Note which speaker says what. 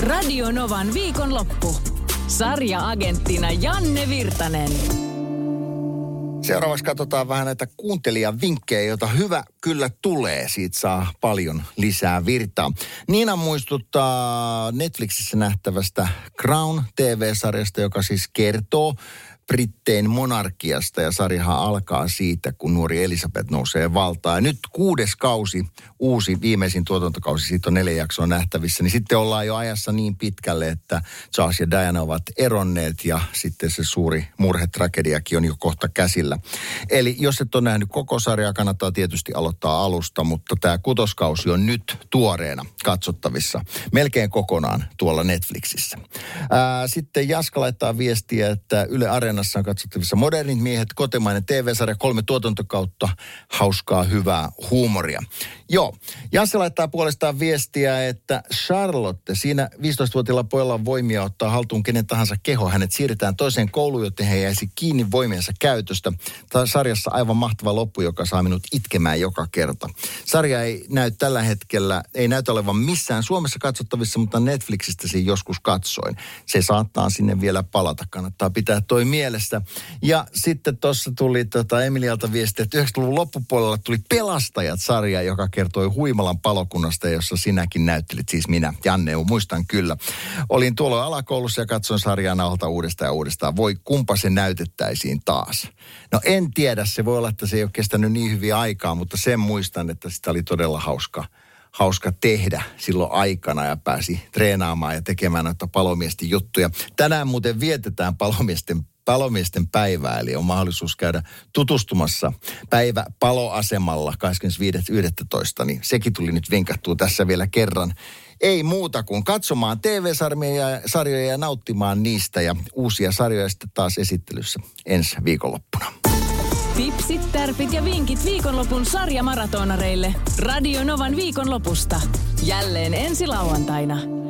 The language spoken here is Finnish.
Speaker 1: Radio Novan viikonloppu. Sarja-agenttina Janne Virtanen.
Speaker 2: Seuraavaksi katsotaan vähän näitä kuuntelijavinkkejä, joita hyvä kyllä tulee. Siitä saa paljon lisää virtaa. Niina muistuttaa Netflixissä nähtävästä Crown TV-sarjasta, joka siis kertoo Brittein monarkiasta ja sarjahan alkaa siitä, kun nuori Elisabeth nousee valtaan. Ja nyt kuudes kausi, uusi viimeisin tuotantokausi, siitä on neljä jaksoa nähtävissä, niin sitten ollaan jo ajassa niin pitkälle, että Charles ja Diana ovat eronneet ja sitten se suuri murhetragediakin on jo kohta käsillä. Eli jos et ole nähnyt koko sarjaa, kannattaa tietysti aloittaa alusta, mutta tämä kutoskausi on nyt tuoreena katsottavissa melkein kokonaan tuolla Netflixissä. Ää, sitten Jaska laittaa viestiä, että Yle Areena Areenassa on katsottavissa modernit miehet, kotimainen TV-sarja, kolme tuotantokautta, hauskaa, hyvää huumoria. Joo, Jansse laittaa puolestaan viestiä, että Charlotte, siinä 15-vuotiailla pojalla on voimia ottaa haltuun kenen tahansa keho. Hänet siirretään toiseen kouluun, joten he jäisi kiinni voimiensa käytöstä. Tämä sarjassa aivan mahtava loppu, joka saa minut itkemään joka kerta. Sarja ei näy tällä hetkellä, ei näytä olevan missään Suomessa katsottavissa, mutta Netflixistä sen joskus katsoin. Se saattaa sinne vielä palata, kannattaa pitää toi mielessä mielestä. Ja sitten tuossa tuli tota Emilialta viesti, että 90-luvun loppupuolella tuli Pelastajat-sarja, joka kertoi Huimalan palokunnasta, jossa sinäkin näyttelit, siis minä, Janne, muistan kyllä. Olin tuolla alakoulussa ja katsoin sarjaa nauhalta uudestaan ja uudestaan. Voi, kumpa se näytettäisiin taas. No en tiedä, se voi olla, että se ei ole kestänyt niin hyvin aikaa, mutta sen muistan, että sitä oli todella hauska hauska tehdä silloin aikana ja pääsi treenaamaan ja tekemään noita palomiesten juttuja. Tänään muuten vietetään palomiesten palomiesten päivää, eli on mahdollisuus käydä tutustumassa päivä paloasemalla 25.11. Niin sekin tuli nyt vinkattua tässä vielä kerran. Ei muuta kuin katsomaan TV-sarjoja ja nauttimaan niistä ja uusia sarjoja sitten taas esittelyssä ensi viikonloppuna.
Speaker 1: Tipsit, tärpit ja vinkit viikonlopun sarjamaratonareille. Radio Novan viikonlopusta. Jälleen ensi lauantaina.